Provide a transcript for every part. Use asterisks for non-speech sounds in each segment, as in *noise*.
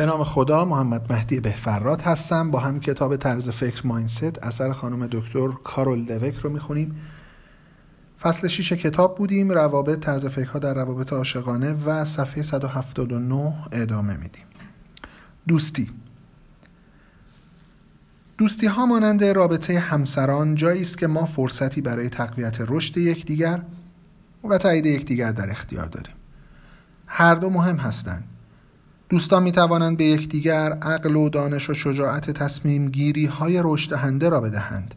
به نام خدا محمد مهدی بهفراد هستم. با هم کتاب طرز فکر ماینست اثر خانم دکتر کارول دوک رو می‌خونیم. فصل 6 کتاب بودیم. روابط طرز فکرها در روابط عاشقانه و صفحه 179 ادامه میدیم. دوستی. دوستی ها مانند رابطه همسران جایی است که ما فرصتی برای تقویت رشد یکدیگر و تایید یکدیگر در اختیار داریم. هر دو مهم هستند. دوستان می توانند به یکدیگر عقل و دانش و شجاعت تصمیم گیری های رشد دهنده را بدهند.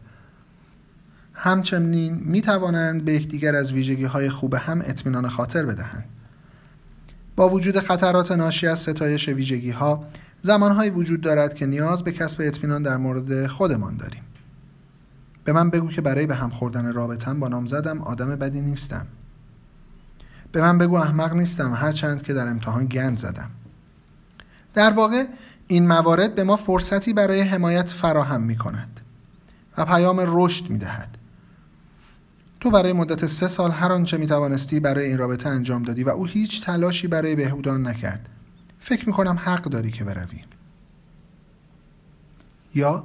همچنین می توانند به یکدیگر از ویژگی های خوب هم اطمینان خاطر بدهند. با وجود خطرات ناشی از ستایش ویژگی ها زمانهایی وجود دارد که نیاز به کسب اطمینان در مورد خودمان داریم. به من بگو که برای به هم خوردن رابطم با نامزدم آدم بدی نیستم. به من بگو احمق نیستم هرچند که در امتحان گند زدم. در واقع این موارد به ما فرصتی برای حمایت فراهم می کند و پیام رشد می دهد تو برای مدت سه سال هر آنچه می توانستی برای این رابطه انجام دادی و او هیچ تلاشی برای بهبودان نکرد فکر می کنم حق داری که بروی یا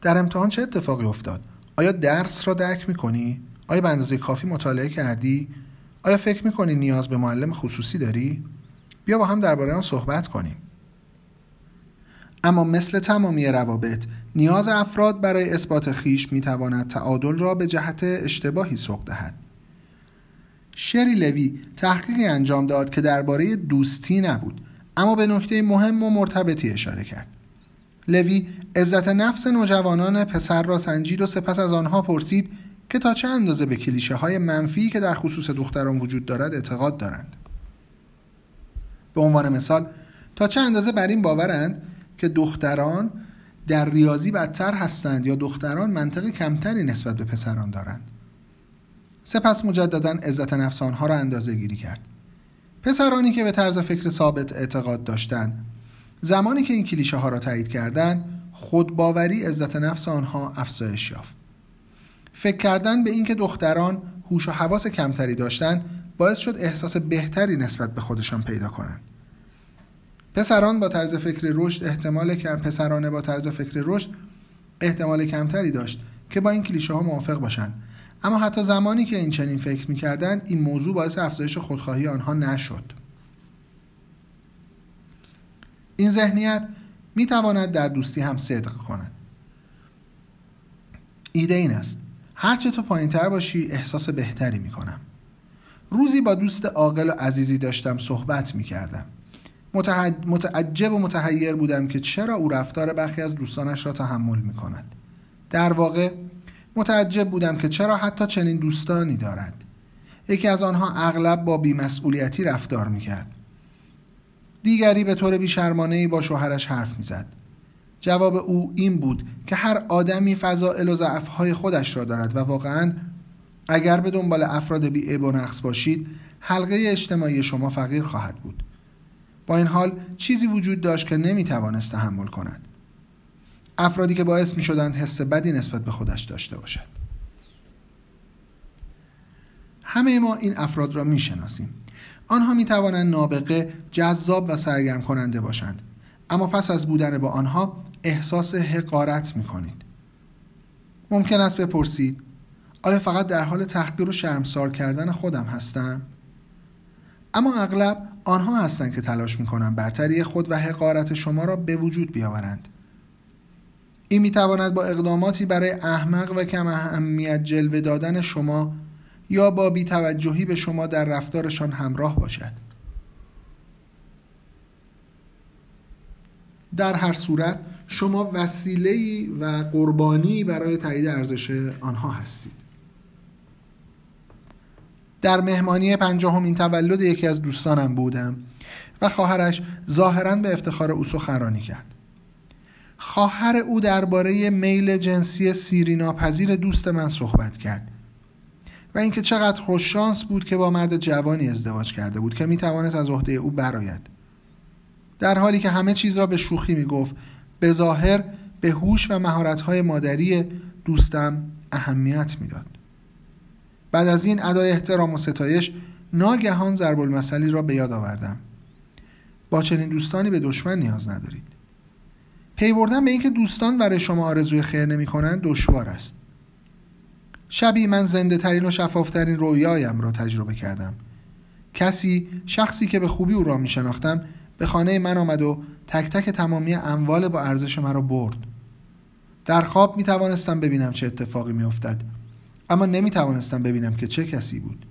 در امتحان چه اتفاقی افتاد؟ آیا درس را درک می کنی؟ آیا به اندازه کافی مطالعه کردی؟ آیا فکر می کنی نیاز به معلم خصوصی داری؟ بیا با هم درباره آن صحبت کنیم. اما مثل تمامی روابط نیاز افراد برای اثبات خیش می تواند تعادل را به جهت اشتباهی سوق دهد. شری لوی تحقیقی انجام داد که درباره دوستی نبود اما به نکته مهم و مرتبطی اشاره کرد. لوی عزت نفس نوجوانان پسر را سنجید و سپس از آنها پرسید که تا چه اندازه به کلیشه های منفی که در خصوص دختران وجود دارد اعتقاد دارند. به عنوان مثال تا چه اندازه بر این باورند که دختران در ریاضی بدتر هستند یا دختران منطق کمتری نسبت به پسران دارند؟ سپس مجددا عزت نفس آنها را اندازه گیری کرد. پسرانی که به طرز فکر ثابت اعتقاد داشتند زمانی که این کلیشه ها را تایید کردند خودباوری عزت نفس آنها افزایش یافت. فکر کردن به اینکه دختران هوش و حواس کمتری داشتند باعث شد احساس بهتری نسبت به خودشان پیدا کنند. پسران با طرز فکر رشد احتمال کم پسرانه با طرز فکر رشد احتمال کمتری داشت که با این کلیشه ها موافق باشند. اما حتی زمانی که این چنین فکر می‌کردند این موضوع باعث افزایش خودخواهی آنها نشد. این ذهنیت می تواند در دوستی هم صدق کند. ایده این است. هرچه تو پایین تر باشی احساس بهتری می کنم روزی با دوست عاقل و عزیزی داشتم صحبت می کردم متعجب و متحیر بودم که چرا او رفتار برخی از دوستانش را تحمل می کند در واقع متعجب بودم که چرا حتی چنین دوستانی دارد. یکی از آنها اغلب با بیمسئولیتی رفتار می کرد دیگری به طور بیشرمانه با شوهرش حرف می‌زد. جواب او این بود که هر آدمی فضائل و ضعفهای خودش را دارد و واقعا اگر به دنبال افراد بی و نقص باشید حلقه اجتماعی شما فقیر خواهد بود. با این حال چیزی وجود داشت که نمی توانست تحمل کند. افرادی که باعث می شدند حس بدی نسبت به خودش داشته باشد. همه ما این افراد را می شناسیم آنها می توانند نابغه جذاب و سرگرم کننده باشند. اما پس از بودن با آنها احساس حقارت می کنید ممکن است بپرسید آیا فقط در حال تحقیر و شرمسار کردن خودم هستم؟ اما اغلب آنها هستند که تلاش می‌کنند برتری خود و حقارت شما را به وجود بیاورند. این می‌تواند با اقداماتی برای احمق و کم اهمیت جلوه دادن شما یا با بیتوجهی به شما در رفتارشان همراه باشد. در هر صورت شما وسیله و قربانی برای تایید ارزش آنها هستید. در مهمانی پنجاهمین تولد یکی از دوستانم بودم و خواهرش ظاهرا به افتخار او سخنرانی کرد. خواهر او درباره میل جنسی سیری ناپذیر دوست من صحبت کرد و اینکه چقدر خوششانس بود که با مرد جوانی ازدواج کرده بود که می‌توانست از عهده او برآید. در حالی که همه چیز را به شوخی می‌گفت به ظاهر به هوش و مهارت‌های مادری دوستم اهمیت می‌داد. بعد از این ادای احترام و ستایش ناگهان ضرب المثلی را به یاد آوردم. با چنین دوستانی به دشمن نیاز ندارید. پی بردن به اینکه دوستان برای شما آرزوی خیر نمی کنند دشوار است. شبی من زنده ترین و شفافترین رویایم را تجربه کردم. کسی شخصی که به خوبی او را می شناختم به خانه من آمد و تک تک تمامی اموال با ارزش مرا برد. در خواب می توانستم ببینم چه اتفاقی می افتد اما نمی توانستم ببینم که چه کسی بود.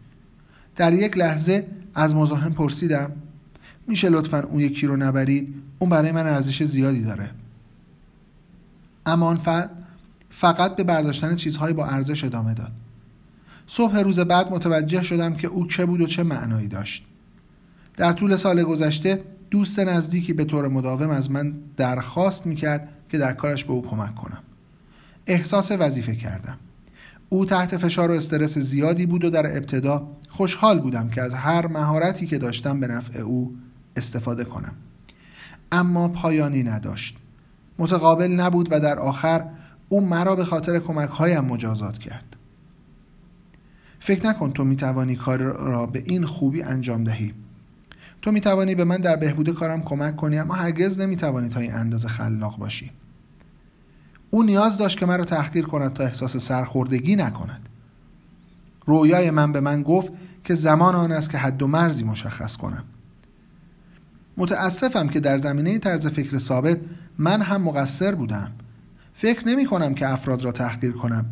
در یک لحظه از مزاحم پرسیدم میشه لطفا اون یکی رو نبرید؟ اون برای من ارزش زیادی داره. اما آن فقط به برداشتن چیزهایی با ارزش ادامه داد. صبح روز بعد متوجه شدم که او چه بود و چه معنایی داشت. در طول سال گذشته دوست نزدیکی به طور مداوم از من درخواست می‌کرد که در کارش به او کمک کنم. احساس وظیفه کردم. او تحت فشار و استرس زیادی بود و در ابتدا خوشحال بودم که از هر مهارتی که داشتم به نفع او استفاده کنم. اما پایانی نداشت. متقابل نبود و در آخر او مرا به خاطر کمک هایم مجازات کرد. فکر نکن تو می‌توانی کار را به این خوبی انجام دهی. تو می‌توانی به من در بهبود کارم کمک کنی اما هرگز نمی‌توانی تا این اندازه خلاق باشی. او نیاز داشت که مرا تحقیر کند تا احساس سرخوردگی نکند. رویای من به من گفت که زمان آن است که حد و مرزی مشخص کنم. متاسفم که در زمینه طرز فکر ثابت من هم مقصر بودم. فکر نمی کنم که افراد را تحقیر کنم.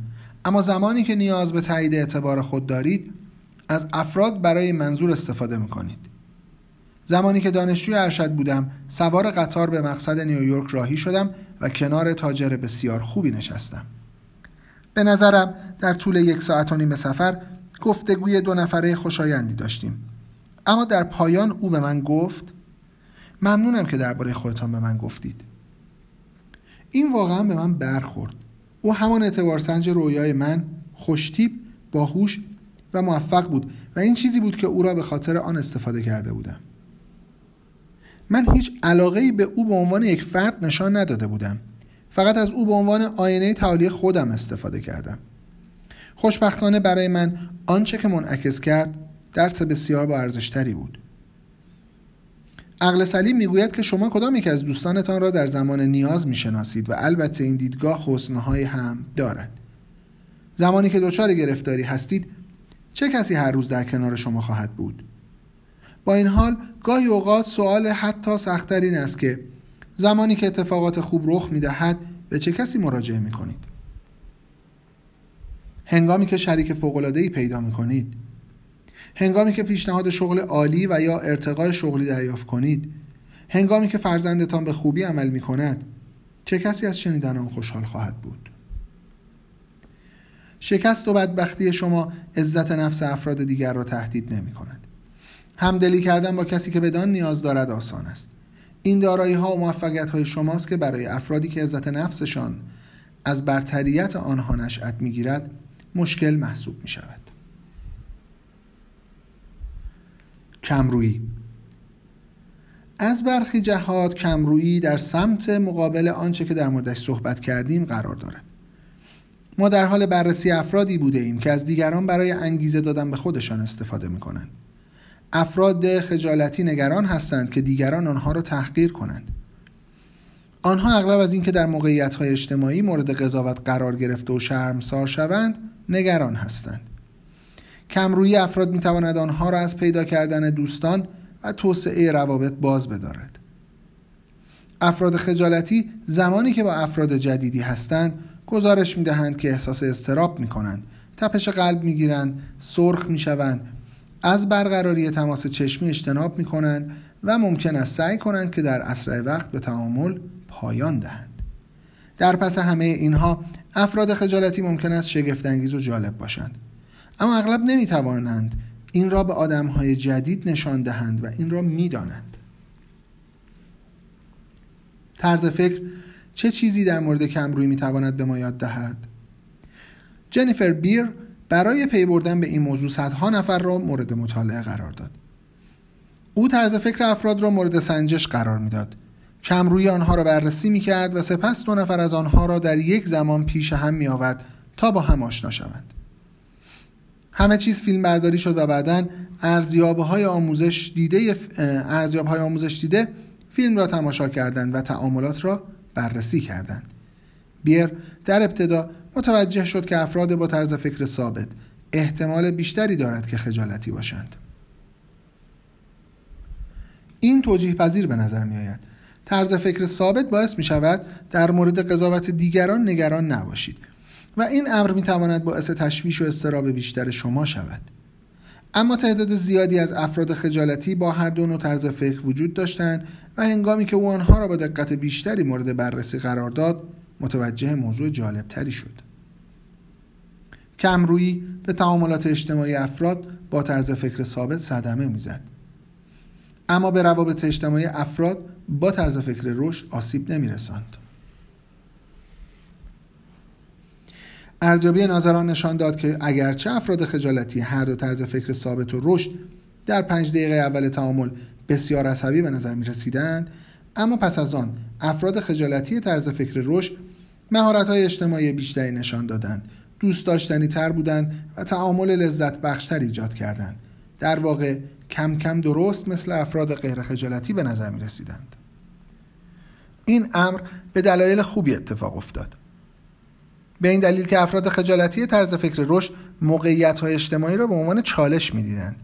اما زمانی که نیاز به تایید اعتبار خود دارید از افراد برای منظور استفاده می کنید. زمانی که دانشجوی ارشد بودم سوار قطار به مقصد نیویورک راهی شدم و کنار تاجر بسیار خوبی نشستم. به نظرم در طول یک ساعت و نیم سفر گفتگوی دو نفره خوشایندی داشتیم. اما در پایان او به من گفت ممنونم که درباره خودتان به من گفتید. این واقعا به من برخورد. او همان اعتبار سنج رویای من خوشتیب باهوش و موفق بود و این چیزی بود که او را به خاطر آن استفاده کرده بودم. من هیچ علاقه به او به عنوان یک فرد نشان نداده بودم. فقط از او به عنوان آینه تعالی خودم استفاده کردم. خوشبختانه برای من آنچه که منعکس کرد درس بسیار با ارزشتری بود. عقل سلیم می‌گوید که شما کدام یک از دوستانتان را در زمان نیاز می‌شناسید و البته این دیدگاه حسنهایی هم دارد. زمانی که دچار گرفتاری هستید چه کسی هر روز در کنار شما خواهد بود؟ با این حال گاهی اوقات سوال حتی سختتر این است که زمانی که اتفاقات خوب رخ می‌دهد به چه کسی مراجعه می کنید؟ هنگامی که شریک فوق‌العاده‌ای پیدا می کنید هنگامی که پیشنهاد شغل عالی و یا ارتقای شغلی دریافت کنید. هنگامی که فرزندتان به خوبی عمل می کند چه کسی از شنیدن آن خوشحال خواهد بود؟ شکست و بدبختی شما عزت نفس افراد دیگر را تهدید نمی کند همدلی کردن با کسی که بدان نیاز دارد آسان است. این دارایی ها و موفقیت های شماست که برای افرادی که عزت نفسشان از برتریت آنها نشأت می‌گیرد مشکل محسوب می شود کمرویی از برخی جهات کمرویی در سمت مقابل آنچه که در موردش صحبت کردیم قرار دارد. ما در حال بررسی افرادی بوده ایم که از دیگران برای انگیزه دادن به خودشان استفاده می کنند افراد خجالتی نگران هستند که دیگران آنها را تحقیر کنند. آنها اغلب از اینکه در موقعیت های اجتماعی مورد قضاوت قرار گرفته و شرمسار شوند نگران هستند. کمرویی افراد می تواند آنها را از پیدا کردن دوستان و توسعه روابط باز بدارد. افراد خجالتی زمانی که با افراد جدیدی هستند گزارش می دهند که احساس استراب می کنند تپش قلب می گیرند سرخ می شوند از برقراری تماس چشمی اجتناب می کنند و ممکن است سعی کنند که در اسرع وقت به تعامل پایان دهند در پس همه اینها افراد خجالتی ممکن است شگفتانگیز و جالب باشند اما اغلب نمی توانند این را به آدم های جدید نشان دهند و این را می دانند. طرز فکر چه چیزی در مورد کمروی می تواند به ما یاد دهد؟ جنیفر بیر برای پی بردن به این موضوع صدها نفر را مورد مطالعه قرار داد. او طرز فکر افراد را مورد سنجش قرار می‌داد. کمروی آنها را بررسی می کرد و سپس دو نفر از آنها را در یک زمان پیش هم می آورد تا با هم آشنا شوند. همه چیز فیلم برداری شد و بعدا ارزیاب های آموزش دیده ارزیاب های آموزش دیده فیلم را تماشا کردند و تعاملات را بررسی کردند بیر در ابتدا متوجه شد که افراد با طرز فکر ثابت احتمال بیشتری دارد که خجالتی باشند. این توجیه پذیر به نظر می آید طرز فکر ثابت باعث می شود در مورد قضاوت دیگران نگران نباشید و این امر می تواند باعث تشویش و استراب بیشتر شما شود. اما تعداد زیادی از افراد خجالتی با هر دو نوع طرز فکر وجود داشتند و هنگامی که او آنها را با دقت بیشتری مورد بررسی قرار داد متوجه موضوع جالب تری شد. کمرویی به تعاملات اجتماعی افراد با طرز فکر ثابت صدمه می‌زد. اما به روابط اجتماعی افراد با طرز فکر رشد آسیب نمیرساند. ارزیابی ناظران نشان داد که اگرچه افراد خجالتی هر دو طرز فکر ثابت و رشد در پنج دقیقه اول تعامل بسیار عصبی به نظر می رسیدند اما پس از آن افراد خجالتی طرز فکر رشد مهارت های اجتماعی بیشتری نشان دادند. دوست داشتنی تر بودند و تعامل لذت بخشتر ایجاد کردند. در واقع کم کم درست مثل افراد غیر خجالتی به نظر می رسیدند. این امر به دلایل خوبی اتفاق افتاد. به این دلیل که افراد خجالتی طرز فکر رشد موقعیت های اجتماعی را به عنوان چالش می‌دیدند.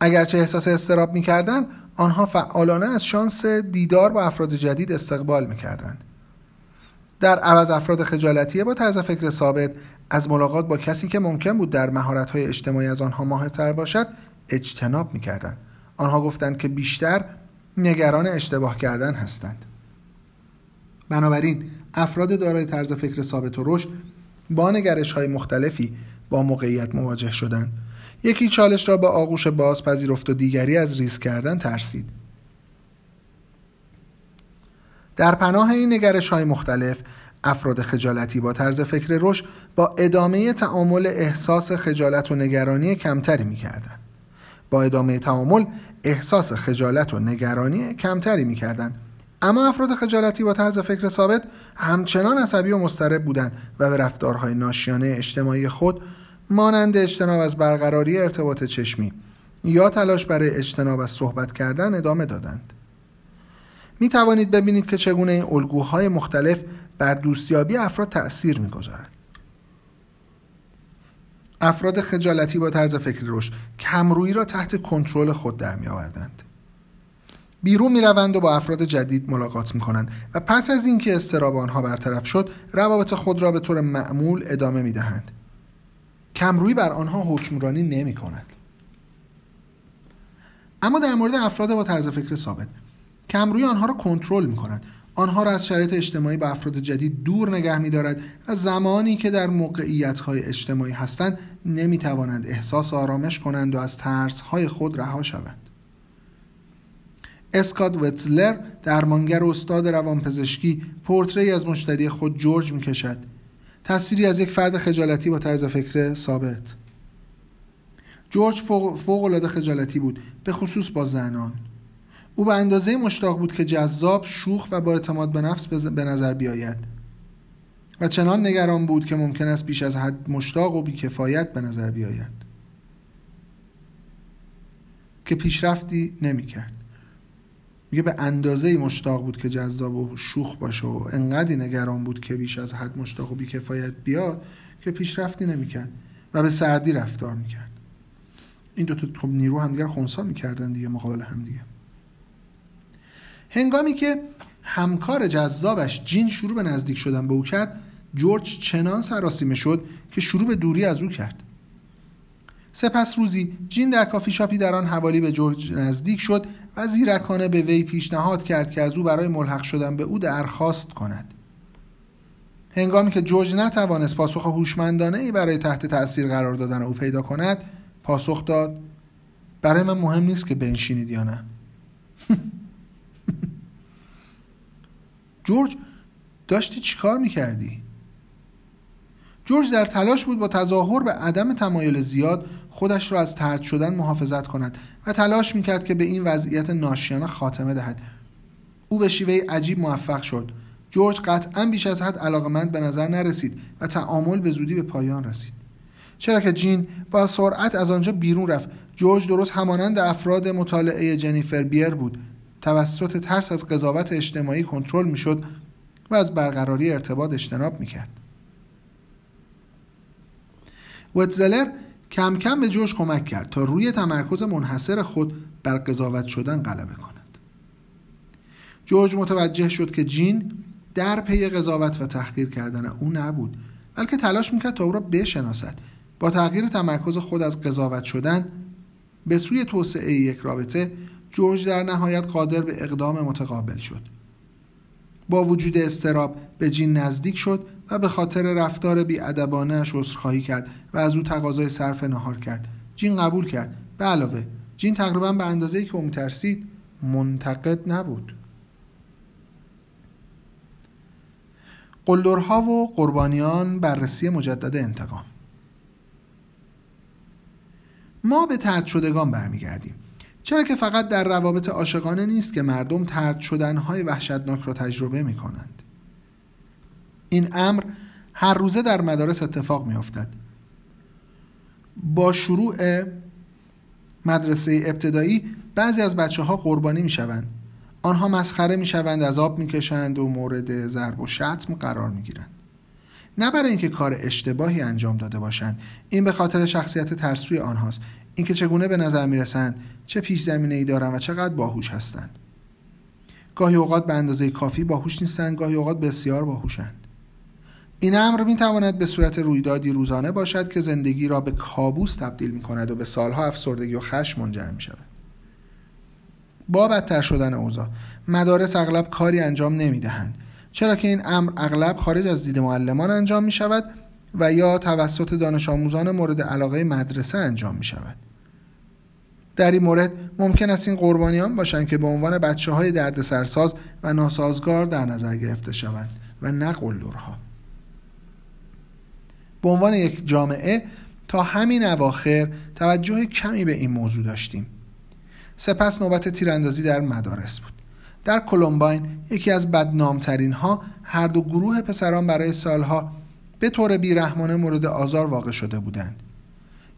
اگرچه احساس استراب می‌کردند آنها فعالانه از شانس دیدار با افراد جدید استقبال می‌کردند. در عوض افراد خجالتی با طرز فکر ثابت از ملاقات با کسی که ممکن بود در های اجتماعی از آنها ماهرتر باشد اجتناب می‌کردند. آنها گفتند که بیشتر نگران اشتباه کردن هستند. بنابراین افراد دارای طرز فکر ثابت و رشد با نگرش های مختلفی با موقعیت مواجه شدند. یکی چالش را با آغوش باز پذیرفت و دیگری از ریز کردن ترسید. در پناه این نگرش های مختلف افراد خجالتی با طرز فکر رشد با ادامه تعامل احساس خجالت و نگرانی کمتری می کردن. با ادامه تعامل احساس خجالت و نگرانی کمتری می کردن. اما افراد خجالتی با طرز فکر ثابت همچنان عصبی و مضطرب بودند و به رفتارهای ناشیانه اجتماعی خود مانند اجتناب از برقراری ارتباط چشمی یا تلاش برای اجتناب از صحبت کردن ادامه دادند می توانید ببینید که چگونه این الگوهای مختلف بر دوستیابی افراد تأثیر می‌گذارد افراد خجالتی با طرز فکر رشد کمرویی را تحت کنترل خود در می آوردند. بیرون می روند و با افراد جدید ملاقات می کنند و پس از اینکه استراب آنها برطرف شد روابط خود را به طور معمول ادامه می دهند. کمرویی بر آنها حکمرانی نمی کند. اما در مورد افراد با طرز فکر ثابت کمروی آنها را کنترل می کند آنها را از شرایط اجتماعی با افراد جدید دور نگه می دارد و زمانی که در موقعیت های اجتماعی هستند نمی توانند احساس آرامش کنند و از ترس های خود رها شوند. اسکات وتزلر درمانگر و استاد روانپزشکی پورتری از مشتری خود جورج می کشد تصویری از یک فرد خجالتی با طرز فکر ثابت. جورج فوق العاده خجالتی بود به خصوص با زنان. او به اندازه مشتاق بود که جذاب شوخ و با اعتماد به نفس به نظر بیاید. و چنان نگران بود که ممکن است بیش از حد مشتاق و بیکفایت به نظر بیاید. که پیشرفتی نمی‌کرد میگه به اندازه مشتاق بود که جذاب و شوخ باشه و انقدی نگران بود که بیش از حد مشتاق و بیکفایت بیاد که پیشرفتی نمی‌کرد و به سردی رفتار می‌کرد این دو تا خب نیرو همدیگر خونسا می‌کردن دیگه مقابل همدیگه. هنگامی که همکار جذابش جین شروع به نزدیک شدن به او کرد جورج چنان سراسیمه شد که شروع به دوری از او کرد. سپس روزی جین در کافی شاپی در آن حوالی به جورج نزدیک شد و زیرکانه به وی پیشنهاد کرد که از او برای ملحق شدن به او درخواست کند. هنگامی که جورج نتوانست پاسخ هوشمندانه ای برای تحت تاثیر قرار دادن او پیدا کند پاسخ داد برای من مهم نیست که بنشینید یا نه. *laughs* جورج داشتی چیکار می‌کردی؟ جورج در تلاش بود با تظاهر به عدم تمایل زیاد خودش را از ترد شدن محافظت کند و تلاش می‌کرد که به این وضعیت ناشیانه خاتمه دهد. او به شیوه عجیب موفق شد. جورج قطعا بیش از حد علاقمند به نظر نرسید و تعامل به زودی به پایان رسید. چرا که جین با سرعت از آنجا بیرون رفت. جورج درست همانند افراد مطالعه جنیفر بیر بود. توسط ترس از قضاوت اجتماعی کنترل می‌شد و از برقراری ارتباط اجتناب می‌کرد. وتزلر کم کم به جورج کمک کرد تا روی تمرکز منحصر خود بر قضاوت شدن غلبه کند. جورج متوجه شد که جین در پی قضاوت و تحقیر کردن او نبود بلکه تلاش می‌کرد تا او را بشناسد. با تغییر تمرکز خود از قضاوت شدن به سوی توسعه یک رابطه جورج در نهایت قادر به اقدام متقابل شد. با وجود استراب به جین نزدیک شد و به خاطر رفتار بیادبانهاش عذرخواهی کرد و از او تقاضای صرف نهار کرد. جین قبول کرد. به علاوه جین تقریبا به اندازه که او ترسید منتقد نبود. قلدرها و قربانیان بررسی مجدد انتقام. ما به ترد شدگان برمیگردیم. چرا که فقط در روابط عاشقانه نیست که مردم ترد شدنهای وحشتناک را تجربه می کنند این امر هر روزه در مدارس اتفاق می افتد. با شروع مدرسه ابتدایی بعضی از بچه ها قربانی می شوند آنها مسخره می شوند از آب می کشند و مورد ضرب و شتم قرار می گیرند نه برای اینکه کار اشتباهی انجام داده باشند این به خاطر شخصیت ترسوی آنهاست. اینکه چگونه به نظر می رسند چه پیش زمینه ای دارند و چقدر باهوش هستند. گاهی اوقات به اندازه کافی باهوش نیستند گاهی اوقات بسیار باهوشند. این امر می تواند به صورت رویدادی روزانه باشد که زندگی را به کابوس تبدیل می کند و به سالها افسردگی و خشم منجر می شود با بدتر شدن اوضاع مدارس اغلب کاری انجام نمی دهند چرا که این امر اغلب خارج از دید معلمان انجام می شود و یا توسط دانش آموزان مورد علاقه مدرسه انجام می شود در این مورد ممکن است این قربانیان باشند که به عنوان بچه های درد سرساز و ناسازگار در نظر گرفته شوند و نه قلدرها. به عنوان یک جامعه تا همین اواخر توجه کمی به این موضوع داشتیم. سپس نوبت تیراندازی در مدارس بود. در کلمباین یکی از بدنامترین ها هر دو گروه پسران برای سالها به طور بیرحمانه مورد آزار واقع شده بودند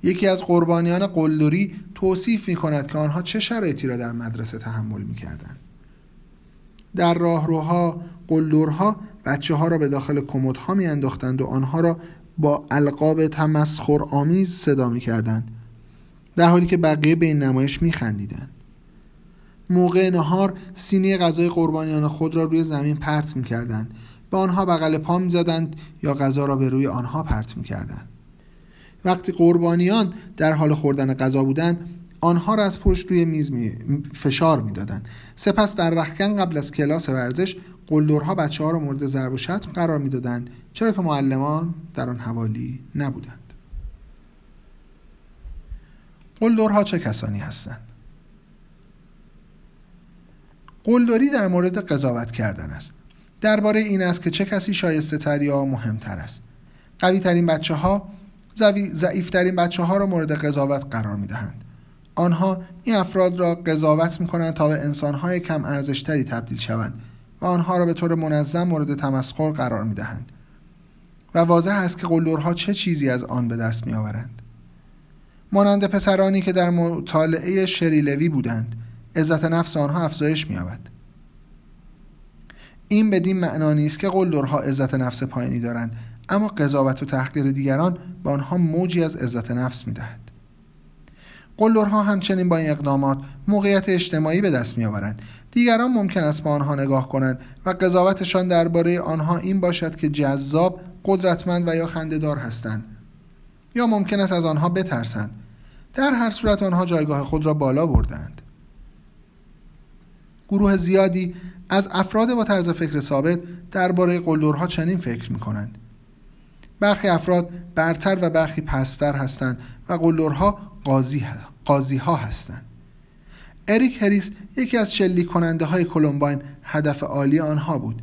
یکی از قربانیان قلدری توصیف می کند که آنها چه شرایطی را در مدرسه تحمل می کردند. در راهروها قلدرها بچه ها را به داخل کمدها می انداختند و آنها را با القاب تمسخر آمیز صدا می کردند در حالی که بقیه به این نمایش می خندیدند. موقع نهار سینی غذای قربانیان خود را روی زمین پرت می کردند به آنها بغل پا می زدند یا غذا را به روی آنها پرت می کردند وقتی قربانیان در حال خوردن غذا بودند آنها را از پشت روی میز می فشار می‌دادند. سپس در رخکن قبل از کلاس ورزش قلدرها بچه ها را مورد ضرب و شتم قرار می‌دادند چرا که معلمان در آن حوالی نبودند. قلدرها چه کسانی هستند؟ قلدری در مورد قضاوت کردن است. درباره این است که چه کسی شایسته تر یا مهمتر است. قوی ترین بچه ها ضعیف ترین بچه ها را مورد قضاوت قرار می دهند آنها این افراد را قضاوت می کنند تا به انسان های کم ارزشتری تبدیل شوند و آنها را به طور منظم مورد تمسخر قرار می دهند و واضح است که قلدرها چه چیزی از آن به دست می آورند مانند پسرانی که در مطالعه شریلوی بودند عزت نفس آنها افزایش می‌یابد. این بدین معنا نیست که قلدرها عزت نفس پایینی دارند اما قضاوت و تحقیر دیگران به آنها موجی از عزت نفس می‌دهد. قلدرها همچنین با این اقدامات موقعیت اجتماعی به دست میآورند. دیگران ممکن است با آنها نگاه کنند و قضاوتشان درباره آنها این باشد که جذاب قدرتمند و یا خندهدار هستند یا ممکن است از آنها بترسند. در هر صورت آنها جایگاه خود را بالا بردند گروه زیادی از افراد با طرز فکر ثابت درباره قلدرها چنین فکر می کنند برخی افراد برتر و برخی پستر هستند و قلدرها قاضی, ها هستند. اریک هریس یکی از شلیک کننده های کلمباین هدف عالی آنها بود.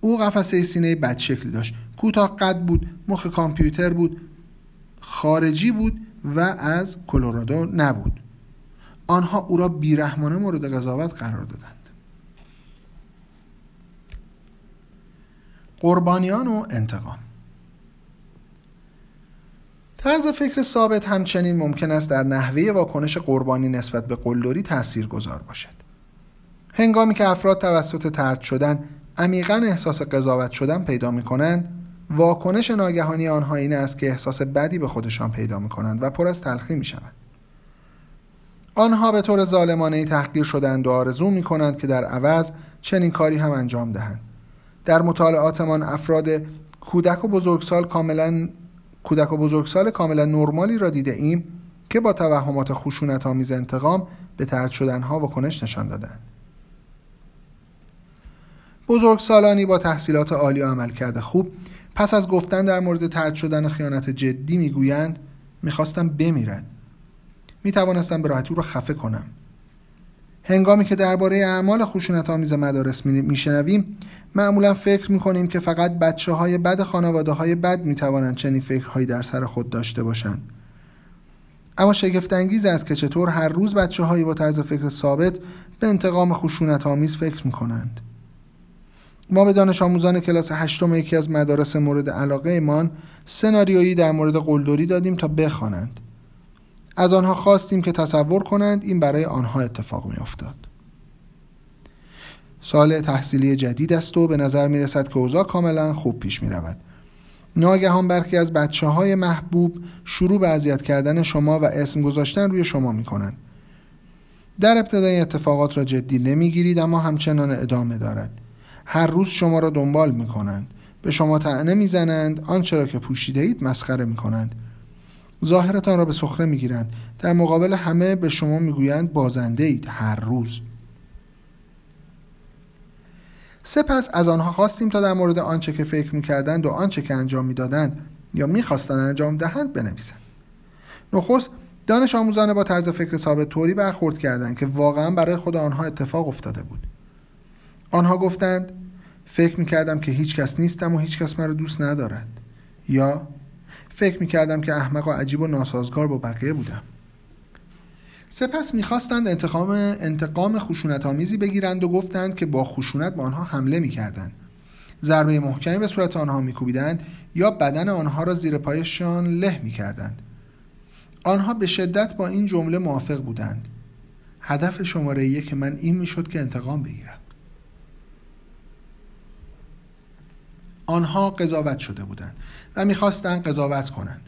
او قفسه سینه بد شکلی داشت. کوتاه قد بود مخ کامپیوتر بود خارجی بود و از کلرادو نبود. آنها او را بیرحمانه مورد قضاوت قرار دادند. قربانیان و انتقام. طرز فکر ثابت همچنین ممکن است در نحوه واکنش قربانی نسبت به قلدری تأثیر گذار باشد. هنگامی که افراد توسط ترد شدن عمیقا احساس قضاوت شدن پیدا می کنند واکنش ناگهانی آنها این است که احساس بدی به خودشان پیدا می کنند و پر از تلخی می شوند آنها به طور ظالمانه تحقیر شدند و آرزو می کنند که در عوض چنین کاری هم انجام دهند. در مطالعاتمان افراد کودک و بزرگسال کاملا کودک و بزرگسال کاملا نرمالی را دیده ایم که با توهمات خشونت آمیز انتقام به ترد شدنها واکنش نشان دادند. بزرگسالانی با تحصیلات عالی و عمل کرده خوب پس از گفتن در مورد ترد شدن خیانت جدی می‌گویند می‌خواستم بمیرد. می‌توانستم به راحتی او را خفه کنم. هنگامی که درباره اعمال خشونت آمیز مدارس میشنویم معمولا فکر می‌کنیم که فقط بچه های بد خانواده های بد می‌توانند چنین فکرهایی در سر خود داشته باشند. اما شگفت انگیز است که چطور هر روز بچه هایی با طرز فکر ثابت به انتقام خشونت آمیز فکر می‌کنند ما به دانش آموزان کلاس هشتم یکی از مدارس مورد علاقه ایمان سناریویی در مورد قلدری دادیم تا بخوانند. از آنها خواستیم که تصور کنند این برای آنها اتفاق می افتاد. سال تحصیلی جدید است و به نظر می رسد که اوضاع کاملا خوب پیش می رود. ناگهان برخی از بچه های محبوب شروع به اذیت کردن شما و اسم گذاشتن روی شما می کنند. در ابتدای اتفاقات را جدی نمی‌گیرید اما همچنان ادامه دارد. هر روز شما را دنبال می کنند. به شما تعنه می‌زنند آنچه را که پوشیده اید مسخره می کنند. ظاهرتان را به سخره می‌گیرند. در مقابل همه به شما می‌گویند بازنده اید هر روز. سپس از آنها خواستیم تا در مورد آنچه که فکر می‌کردند و آنچه که انجام می‌دادند یا می‌خواستند انجام دهند بنویسند. نخست دانش آموزان با طرز فکر ثابت طوری برخورد کردند که واقعا برای خود آنها اتفاق افتاده بود. آنها گفتند فکر می‌کردم که هیچ کس نیستم و هیچ کس مرا دوست ندارد. یا فکر می‌کردم که احمق و عجیب و ناسازگار با بقیه بودم. سپس می‌خواستند انتقام انتقام خشونت آمیزی بگیرند و گفتند که با خشونت به آنها حمله می‌کردند. ضربه محکمی به صورت آنها میکوبیدند یا بدن آنها را زیر پایشان له می‌کردند. آنها به شدت با این جمله موافق بودند. هدف شماره یک من این می‌شد که انتقام بگیرم. آنها قضاوت شده بودند و می‌خواستند قضاوت کنند.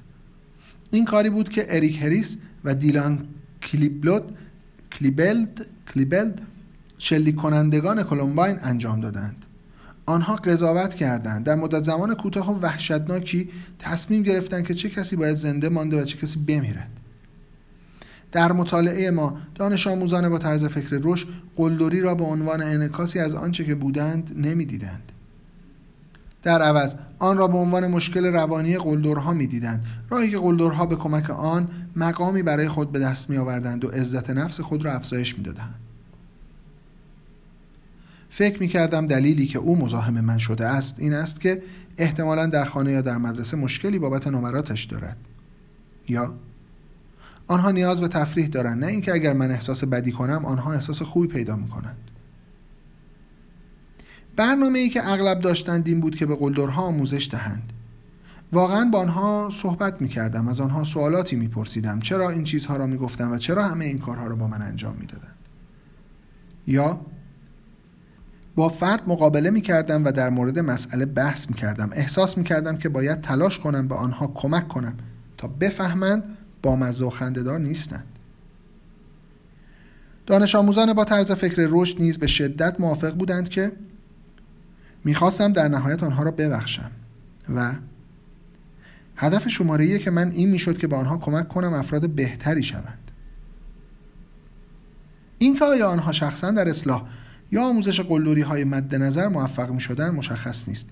این کاری بود که اریک هریس و دیلان کلیبلد کلیبلد کلیبلد شلیک کنندگان کلمباین انجام دادند. آنها قضاوت کردند. در مدت زمان کوتاه و وحشتناکی تصمیم گرفتند که چه کسی باید زنده مانده و چه کسی بمیرد. در مطالعه ما دانش آموزان با طرز فکر رشد قلدری را به عنوان انعکاسی از آنچه که بودند نمی‌دیدند. در عوض آن را به عنوان مشکل روانی قلدرها می‌دیدند. راهی که قلدرها به کمک آن مقامی برای خود به دست می آوردند و عزت نفس خود را افزایش می‌دادند. فکر می کردم دلیلی که او مزاحم من شده است این است که احتمالا در خانه یا در مدرسه مشکلی بابت نمراتش دارد. یا آنها نیاز به تفریح دارند نه اینکه اگر من احساس بدی کنم آنها احساس خوبی پیدا می کنند برنامه ای که اغلب داشتند این بود که به قلدرها آموزش دهند. واقعا با آنها صحبت می کردم از آنها سوالاتی می پرسیدم چرا این چیزها را می گفتم و چرا همه این کارها را با من انجام می دادن. یا با فرد مقابله می کردم و در مورد مسئله بحث می کردم احساس می کردم که باید تلاش کنم به آنها کمک کنم تا بفهمند با مزه و خندهدار نیستند. دانش آموزان با طرز فکر رشد نیز به شدت موافق بودند که می‌خواستم در نهایت آنها را ببخشم و هدف شماره که من این می‌شد که به آنها کمک کنم افراد بهتری شوند. اینکه آیا آنها شخصا در اصلاح یا آموزش قلدری های مد نظر موفق می شدن مشخص نیست.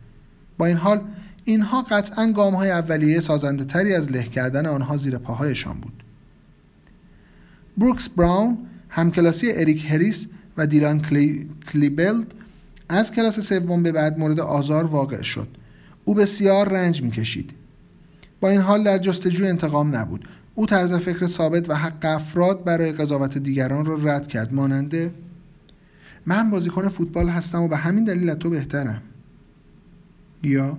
با این حال اینها قطعا گام های اولیه سازنده تری از له کردن آنها زیر پاهایشان بود. بروکس براون همکلاسی اریک هریس و دیلان کلی... کلیبلد از کلاس سوم به بعد مورد آزار واقع شد. او بسیار رنج می‌کشید. با این حال در جستجوی انتقام نبود. او طرز فکر ثابت و حق افراد برای قضاوت دیگران را رد کرد. ماننده من بازیکن فوتبال هستم و به همین دلیل تو بهترم. یا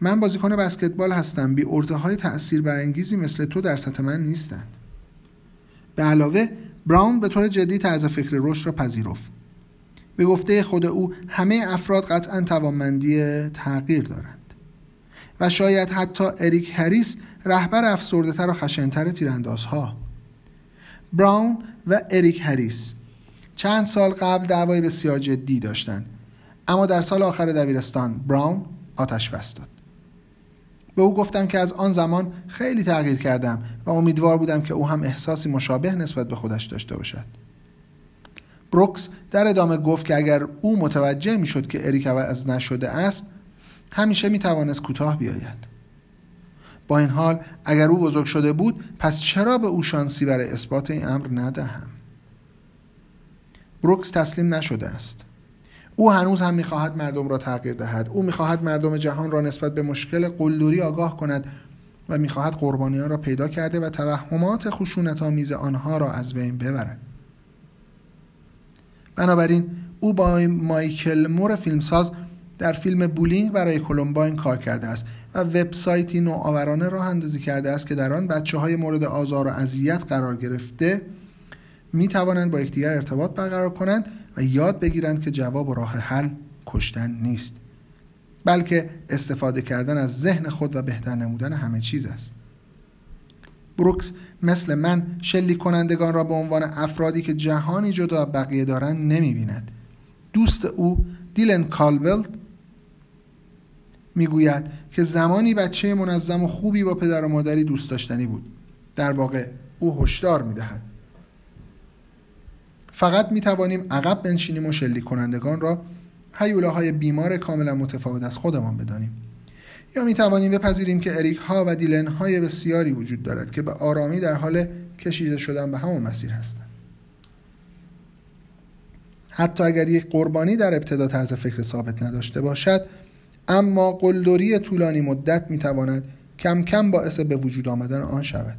من بازیکن بسکتبال هستم. بی ارزه های تأثیر برانگیزی مثل تو در سطح من نیستند. به علاوه براون به طور جدی طرز فکر رشد را پذیرفت. به گفته خود او همه افراد قطعا توانمندی تغییر دارند. و شاید حتی اریک هریس رهبر افسردهتر و خشنتر تیراندازها. براون و اریک هریس چند سال قبل دعوای بسیار جدی داشتند اما در سال آخر دبیرستان براون آتش بس داد. به او گفتم که از آن زمان خیلی تغییر کردم و امیدوار بودم که او هم احساسی مشابه نسبت به خودش داشته باشد. بروکس در ادامه گفت که اگر او متوجه می شد که اریک از نشده است همیشه می توانست کوتاه بیاید. با این حال اگر او بزرگ شده بود پس چرا به او شانسی برای اثبات این امر ندهم؟ بروکس تسلیم نشده است. او هنوز هم می‌خواهد مردم را تغییر دهد. او می‌خواهد مردم جهان را نسبت به مشکل قلدری آگاه کند و می‌خواهد قربانیان را پیدا کرده و توهمات خشونت آمیز آنها را از بین ببرد. بنابراین او با مایکل مور فیلمساز در فیلم بولینگ برای کلمباین کار کرده است و وبسایتی نوآورانه راه اندازی کرده است که در آن بچه های مورد آزار و اذیت قرار گرفته می توانند با یکدیگر ارتباط برقرار کنند و یاد بگیرند که جواب و راه حل کشتن نیست بلکه استفاده کردن از ذهن خود و بهتر نمودن همه چیز است. بروکس مثل من شلیک کنندگان را به عنوان افرادی که جهانی جدا بقیه دارند نمی بیند. دوست او دیلن کالولد می‌گوید که زمانی بچه منظم و خوبی با پدر و مادری دوست داشتنی بود. در واقع او هشدار می‌دهد. فقط می توانیم عقب بنشینیم و شلیک کنندگان را حیوله های بیمار کاملا متفاوت از خودمان بدانیم. یا می توانیم بپذیریم که اریک ها و دیلن های بسیاری وجود دارد که به آرامی در حال کشیده شدن به همون مسیر هستند. حتی اگر یک قربانی در ابتدا طرز فکر ثابت نداشته باشد اما قلدری طولانی مدت می تواند کم کم باعث به وجود آمدن آن شود.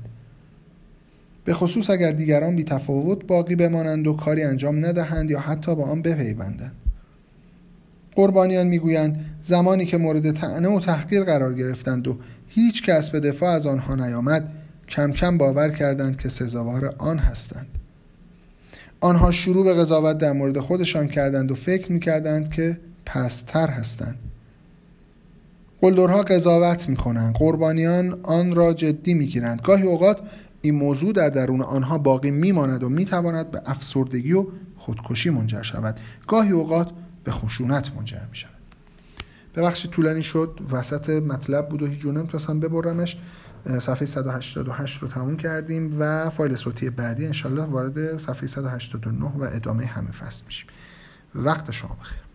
به خصوص اگر دیگران بی تفاوت باقی بمانند و کاری انجام ندهند یا حتی با آن بپیوندند. قربانیان می‌گویند زمانی که مورد تعنه و تحقیر قرار گرفتند و هیچ کس به دفاع از آنها نیامد کم کم باور کردند که سزاوار آن هستند. آنها شروع به قضاوت در مورد خودشان کردند و فکر می‌کردند که پستر هستند. قلدرها قضاوت می‌کنند. قربانیان آن را جدی می‌گیرند. گاهی اوقات این موضوع در درون آنها باقی میماند و می‌تواند به افسردگی و خودکشی منجر شود. گاهی اوقات به خشونت منجر می شود ببخشید طولانی شد. وسط مطلب بود و هیچ نمی‌تونستم ببرمش. صفحه 188 رو تموم کردیم و فایل صوتی بعدی انشالله وارد صفحه 189 و ادامه همین فصل میشیم. وقت شما بخیر.